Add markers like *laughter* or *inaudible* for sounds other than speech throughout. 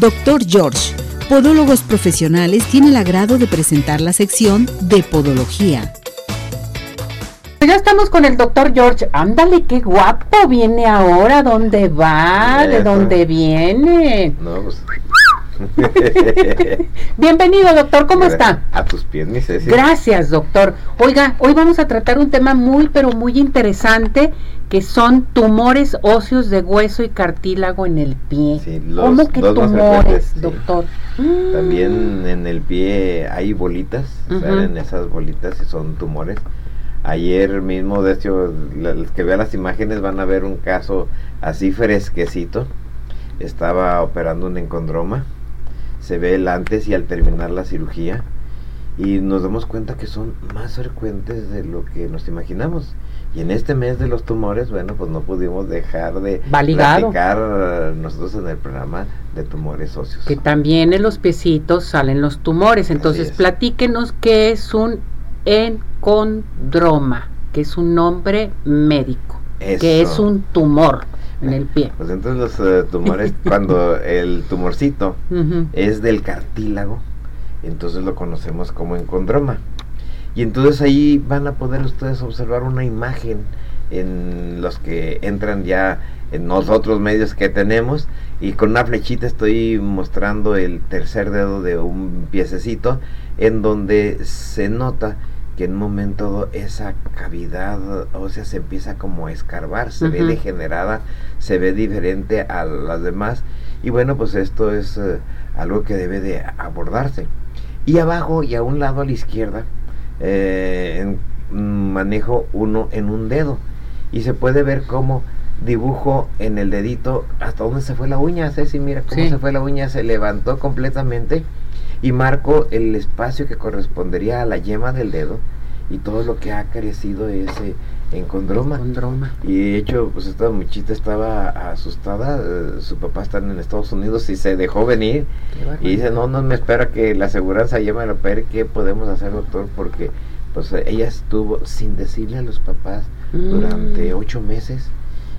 Doctor George, Podólogos Profesionales, tiene el agrado de presentar la sección de Podología. Ya estamos con el doctor George. Ándale, qué guapo viene ahora. ¿Dónde va? ¿De dónde viene? No, pues. *laughs* Bienvenido, doctor. ¿Cómo está? A tus pies, mi Ceci. Gracias, doctor. Oiga, hoy vamos a tratar un tema muy, pero muy interesante, que son tumores óseos de hueso y cartílago en el pie. Sí, los ¿Cómo que tumores, doctor? También en el pie hay bolitas, salen esas bolitas y son tumores. Ayer mismo, de hecho, los que vean las imágenes van a ver un caso así fresquecito. Estaba operando un encondroma. Se ve el antes y al terminar la cirugía. Y nos damos cuenta que son más frecuentes de lo que nos imaginamos. Y en este mes de los tumores, bueno, pues no pudimos dejar de platicar nosotros en el programa de tumores óseos. Que también en los piecitos salen los tumores. Entonces, platíquenos qué es un encondroma, que es un nombre médico, que es un tumor en el pie. Pues entonces los eh, tumores, *laughs* cuando el tumorcito es del cartílago, entonces lo conocemos como encondroma. Y entonces ahí van a poder ustedes observar una imagen en los que entran ya en los otros medios que tenemos y con una flechita estoy mostrando el tercer dedo de un piececito en donde se nota que en un momento esa cavidad ósea se empieza como a escarbar, se ve degenerada, se ve diferente a las demás. Y bueno pues esto es eh, algo que debe de abordarse. Y abajo y a un lado a la izquierda eh, manejo uno en un dedo. Y se puede ver cómo dibujo en el dedito hasta dónde se fue la uña, Ceci, mira cómo se fue la uña, se levantó completamente y marco el espacio que correspondería a la yema del dedo y todo lo que ha crecido ese encondroma. Y de hecho, pues esta muchita estaba asustada, eh, su papá está en Estados Unidos y se dejó venir y dice, no, no me espera que la aseguranza yema lo opere, ¿qué podemos hacer doctor? Porque pues ella estuvo sin decirle a los papás durante mm. ocho meses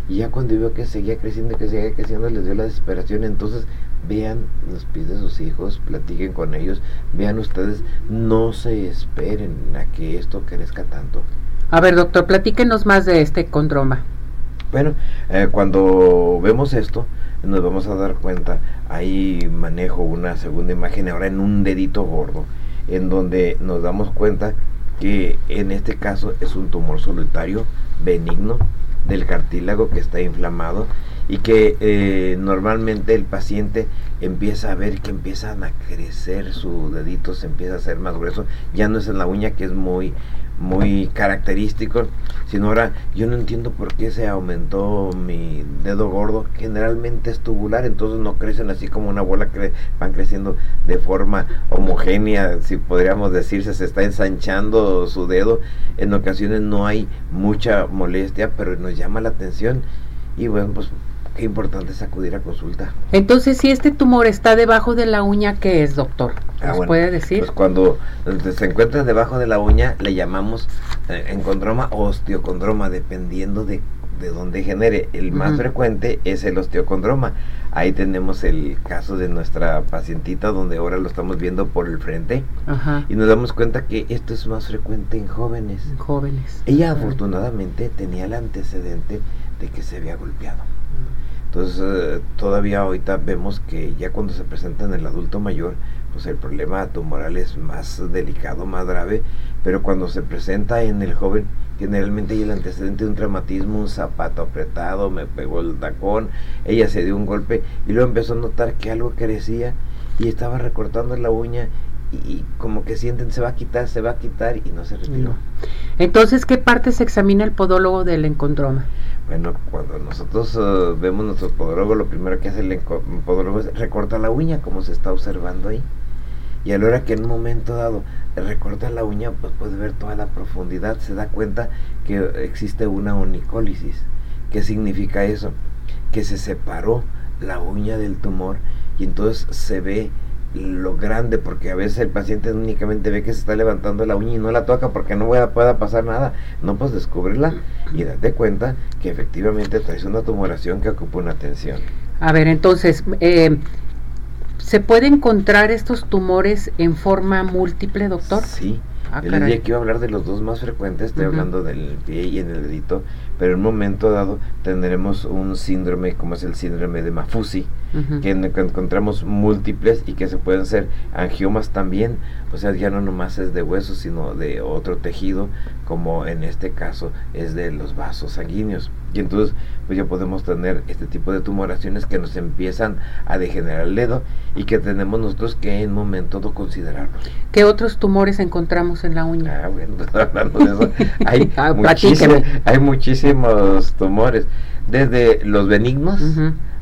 y ya cuando vio que seguía creciendo que seguía creciendo les dio la desesperación entonces vean los pies de sus hijos, platiquen con ellos, vean ustedes, no se esperen a que esto crezca tanto. A ver, doctor, platíquenos más de este condroma. Bueno, eh, cuando vemos esto, nos vamos a dar cuenta, ahí manejo una segunda imagen ahora en un dedito gordo, en donde nos damos cuenta que en este caso es un tumor solitario benigno del cartílago que está inflamado y que eh, normalmente el paciente empieza a ver que empiezan a crecer su dedito, se empieza a hacer más grueso, ya no es en la uña que es muy muy característico, sino ahora yo no entiendo por qué se aumentó mi dedo gordo, generalmente es tubular, entonces no crecen así como una bola, que van creciendo de forma homogénea, si podríamos decirse, se está ensanchando su dedo, en ocasiones no hay mucha molestia, pero nos llama la atención. Y bueno, pues qué importante es acudir a consulta. Entonces, si este tumor está debajo de la uña, ¿qué es, doctor? Ah, ¿Nos puede decir? Pues cuando se encuentra debajo de la uña, le llamamos eh, encondroma o osteocondroma, dependiendo de, de dónde genere. El más frecuente es el osteocondroma. Ahí tenemos el caso de nuestra pacientita, donde ahora lo estamos viendo por el frente. Y nos damos cuenta que esto es más frecuente en jóvenes. jóvenes. Ella afortunadamente tenía el antecedente de que se había golpeado. Entonces, eh, todavía ahorita vemos que ya cuando se presenta en el adulto mayor, pues el problema tumoral es más delicado, más grave, pero cuando se presenta en el joven, generalmente hay el antecedente de un traumatismo, un zapato apretado, me pegó el tacón, ella se dio un golpe y luego empezó a notar que algo crecía y estaba recortando la uña y, como que sienten se va a quitar, se va a quitar y no se retiró. Entonces, ¿qué parte se examina el podólogo del encondroma? Bueno, cuando nosotros eh, vemos nuestro podólogo, lo primero que hace el podólogo es recorta la uña, como se está observando ahí. Y a la hora que en un momento dado recorta la uña, pues puede ver toda la profundidad, se da cuenta que existe una onicólisis. ¿Qué significa eso? Que se separó la uña del tumor y entonces se ve lo grande, porque a veces el paciente únicamente ve que se está levantando la uña y no la toca porque no pueda pasar nada. No, pues descubrirla y date cuenta que efectivamente traes una tumoración que ocupa una atención. A ver, entonces, eh, ¿Se puede encontrar estos tumores en forma múltiple, doctor? Sí. Ah, el día que iba a hablar de los dos más frecuentes, estoy hablando del pie y en el dedito, pero en un momento dado tendremos un síndrome como es el síndrome de Mafusi, que, encontramos múltiples y que se pueden ser angiomas también, o sea, ya no nomás es de hueso, sino de otro tejido, como en este caso es de los vasos sanguíneos. Y entonces, pues ya podemos tener este tipo de tumoraciones que nos empiezan a degenerar el dedo y que tenemos nosotros que en momento de considerarlo. ¿Qué otros tumores encontramos en la uña? Ah, bueno, *laughs* hablando de eso, hay, *laughs* ah, hay muchísimos tumores, desde los benignos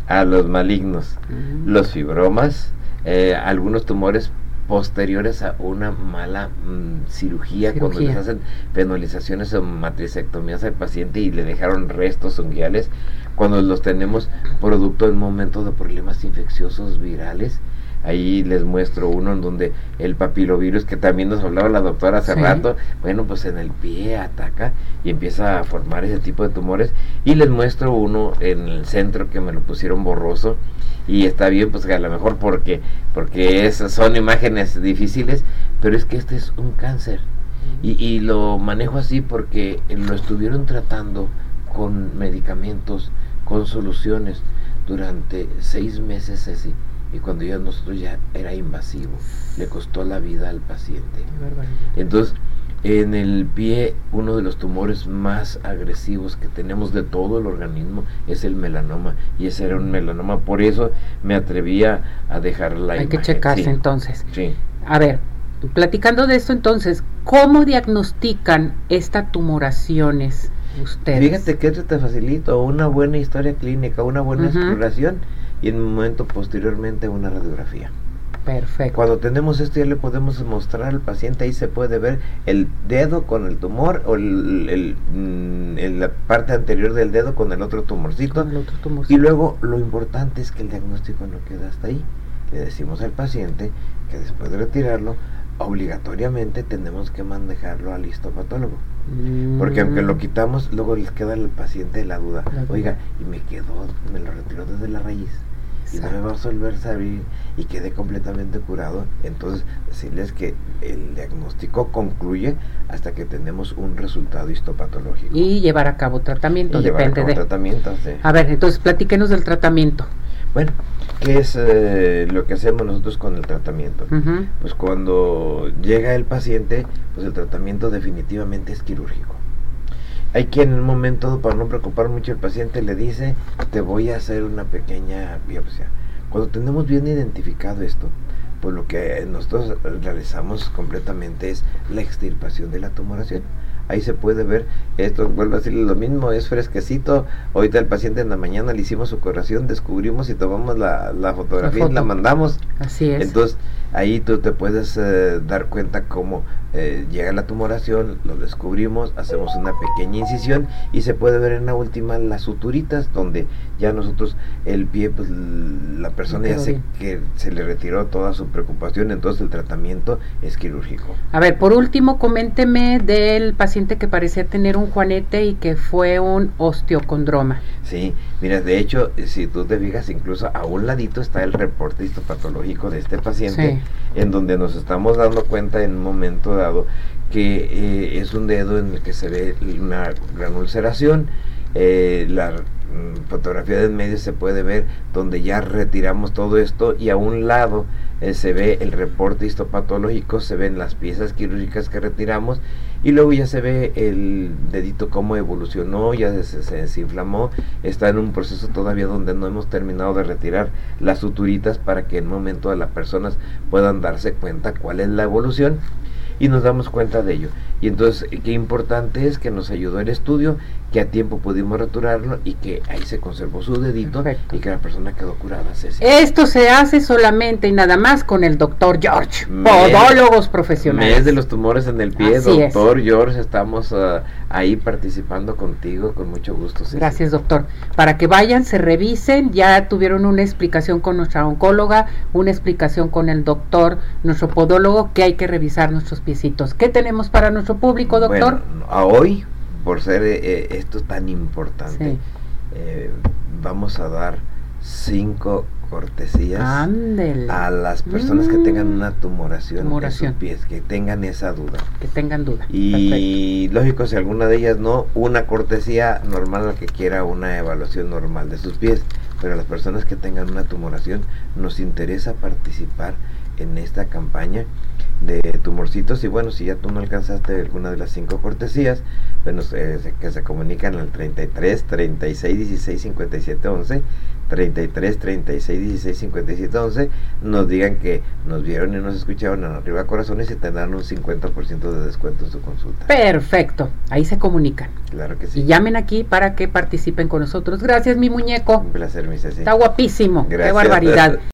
a los malignos, los fibromas, eh, algunos tumores posteriores a una mala mm, cirugía, cuando les hacen penalizaciones o matricectomías al paciente y le dejaron restos unguiales, cuando los tenemos producto en momentos de problemas infecciosos virales. Ahí les muestro uno en donde el papilovirus, que también nos hablaba la doctora hace rato, bueno, pues en el pie ataca y empieza a formar ese tipo de tumores. Y les muestro uno en el centro que me lo pusieron borroso, y está bien pues que a lo mejor porque porque es, son imágenes difíciles pero es que este es un cáncer. Y, y lo manejo así porque lo estuvieron tratando con medicamentos con soluciones durante seis meses así y cuando ya nosotros ya era invasivo le costó la vida al paciente. Entonces en el pie, uno de los tumores más agresivos que tenemos de todo el organismo es el melanoma. Y ese era un melanoma. Por eso me atrevía a dejar la Hay que checarse entonces. Sí. A ver, platicando de esto entonces, ¿cómo diagnostican estas tumoraciones ustedes? Fíjate que esto te facilito. Una buena historia clínica, una buena exploración y en un momento posteriormente una radiografía. Perfecto. Cuando tenemos esto ya le podemos mostrar al paciente, ahí se puede ver el dedo con el tumor o el, mm, la parte anterior del dedo con el otro tumorcito. Y luego lo importante es que el diagnóstico no queda hasta ahí. Le decimos al paciente que después de retirarlo, obligatoriamente tenemos que manejarlo al histopatólogo. Porque aunque lo mm. quitamos, luego les queda al paciente la duda. Oiga, y me quedó, me lo retiró desde la raíz y no me va a resolver salir y quede completamente curado, entonces decirles que el diagnóstico concluye hasta que tenemos un resultado histopatológico. Y llevar a cabo tratamiento, depende de... Tratamiento, A ver, entonces platíquenos del tratamiento. Bueno, ¿qué es eh, lo que hacemos nosotros con el tratamiento? Pues cuando llega el paciente, pues el tratamiento definitivamente es quirúrgico. Hay quien en un momento, para no preocupar mucho al paciente, le dice, te voy a hacer una pequeña biopsia. Cuando tenemos bien identificado esto, pues lo que nosotros realizamos completamente es la extirpación de la tumoración. Ahí se puede ver, esto vuelvo a decirle lo mismo, es fresquecito. Ahorita el paciente en la mañana le hicimos su curación, descubrimos y tomamos la, fotografía y la mandamos. Así es. Entonces, ahí tú te puedes eh, dar cuenta cómo eh, llega la tumoración, lo descubrimos, hacemos una pequeña incisión y se puede ver en la última las suturitas donde ya nosotros el pie, pues la persona ya sé que se le retiró toda su preocupación, entonces el tratamiento es quirúrgico. A ver, por último, coménteme del paciente que parecía tener un juanete y que fue un osteocondroma. Sí, mira, de hecho, si tú te fijas, incluso a un ladito está el reporte histopatológico de este paciente, en donde nos estamos dando cuenta en un momento dado que eh, es un dedo en el que se ve una gran ulceración, eh, la mm, fotografía del medio se puede ver donde ya retiramos todo esto y a un lado eh, se ve el reporte histopatológico, se ven las piezas quirúrgicas que retiramos y luego ya se ve el dedito cómo evolucionó, ya se, se, desinflamó, está en un proceso todavía donde no hemos terminado de retirar las suturitas para que en un momento las personas puedan darse cuenta cuál es la evolución y nos damos cuenta de ello. Y entonces, qué importante es que nos ayudó el estudio, que a tiempo pudimos returarlo y que ahí se conservó su dedito y que la persona quedó curada. Esto se hace solamente y nada más con el doctor George, podólogos profesionales. Mes de los tumores en el pie, doctor George, estamos ah, ahí participando contigo con mucho gusto. Gracias, doctor. Para que vayan, se revisen, ya tuvieron una explicación con nuestra oncóloga, una explicación con el doctor, nuestro podólogo, que hay que revisar nuestros piecitos. ¿Qué tenemos para nosotros? público, doctor? Bueno, a hoy, por ser eh, eh, esto tan importante, eh, vamos a dar cinco cortesías a las personas que tengan una tumoración, Tumoración. en sus pies, que tengan esa duda. Que tengan duda. Y lógico, si alguna de ellas no, una cortesía normal al que quiera una evaluación normal de sus pies. Pero a las personas que tengan una tumoración, nos interesa participar en esta campaña de tumorcitos. Y bueno, si ya tú no alcanzaste alguna de las cinco cortesías, bueno, eh, que se comunican al 33 36 16 57 11. 33 36 16 57 11 nos digan que nos vieron y nos escucharon en arriba corazones y tendrán un 50% de descuento en su consulta. Perfecto. Ahí se comunican. Claro que sí. Y llamen aquí para que participen con nosotros. Gracias, mi muñeco. Un placer, mi Ceci. Está guapísimo. Qué barbaridad. *laughs*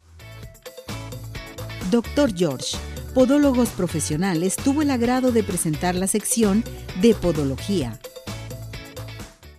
Doctor George, Podólogos Profesionales, tuvo el agrado de presentar la sección de Podología.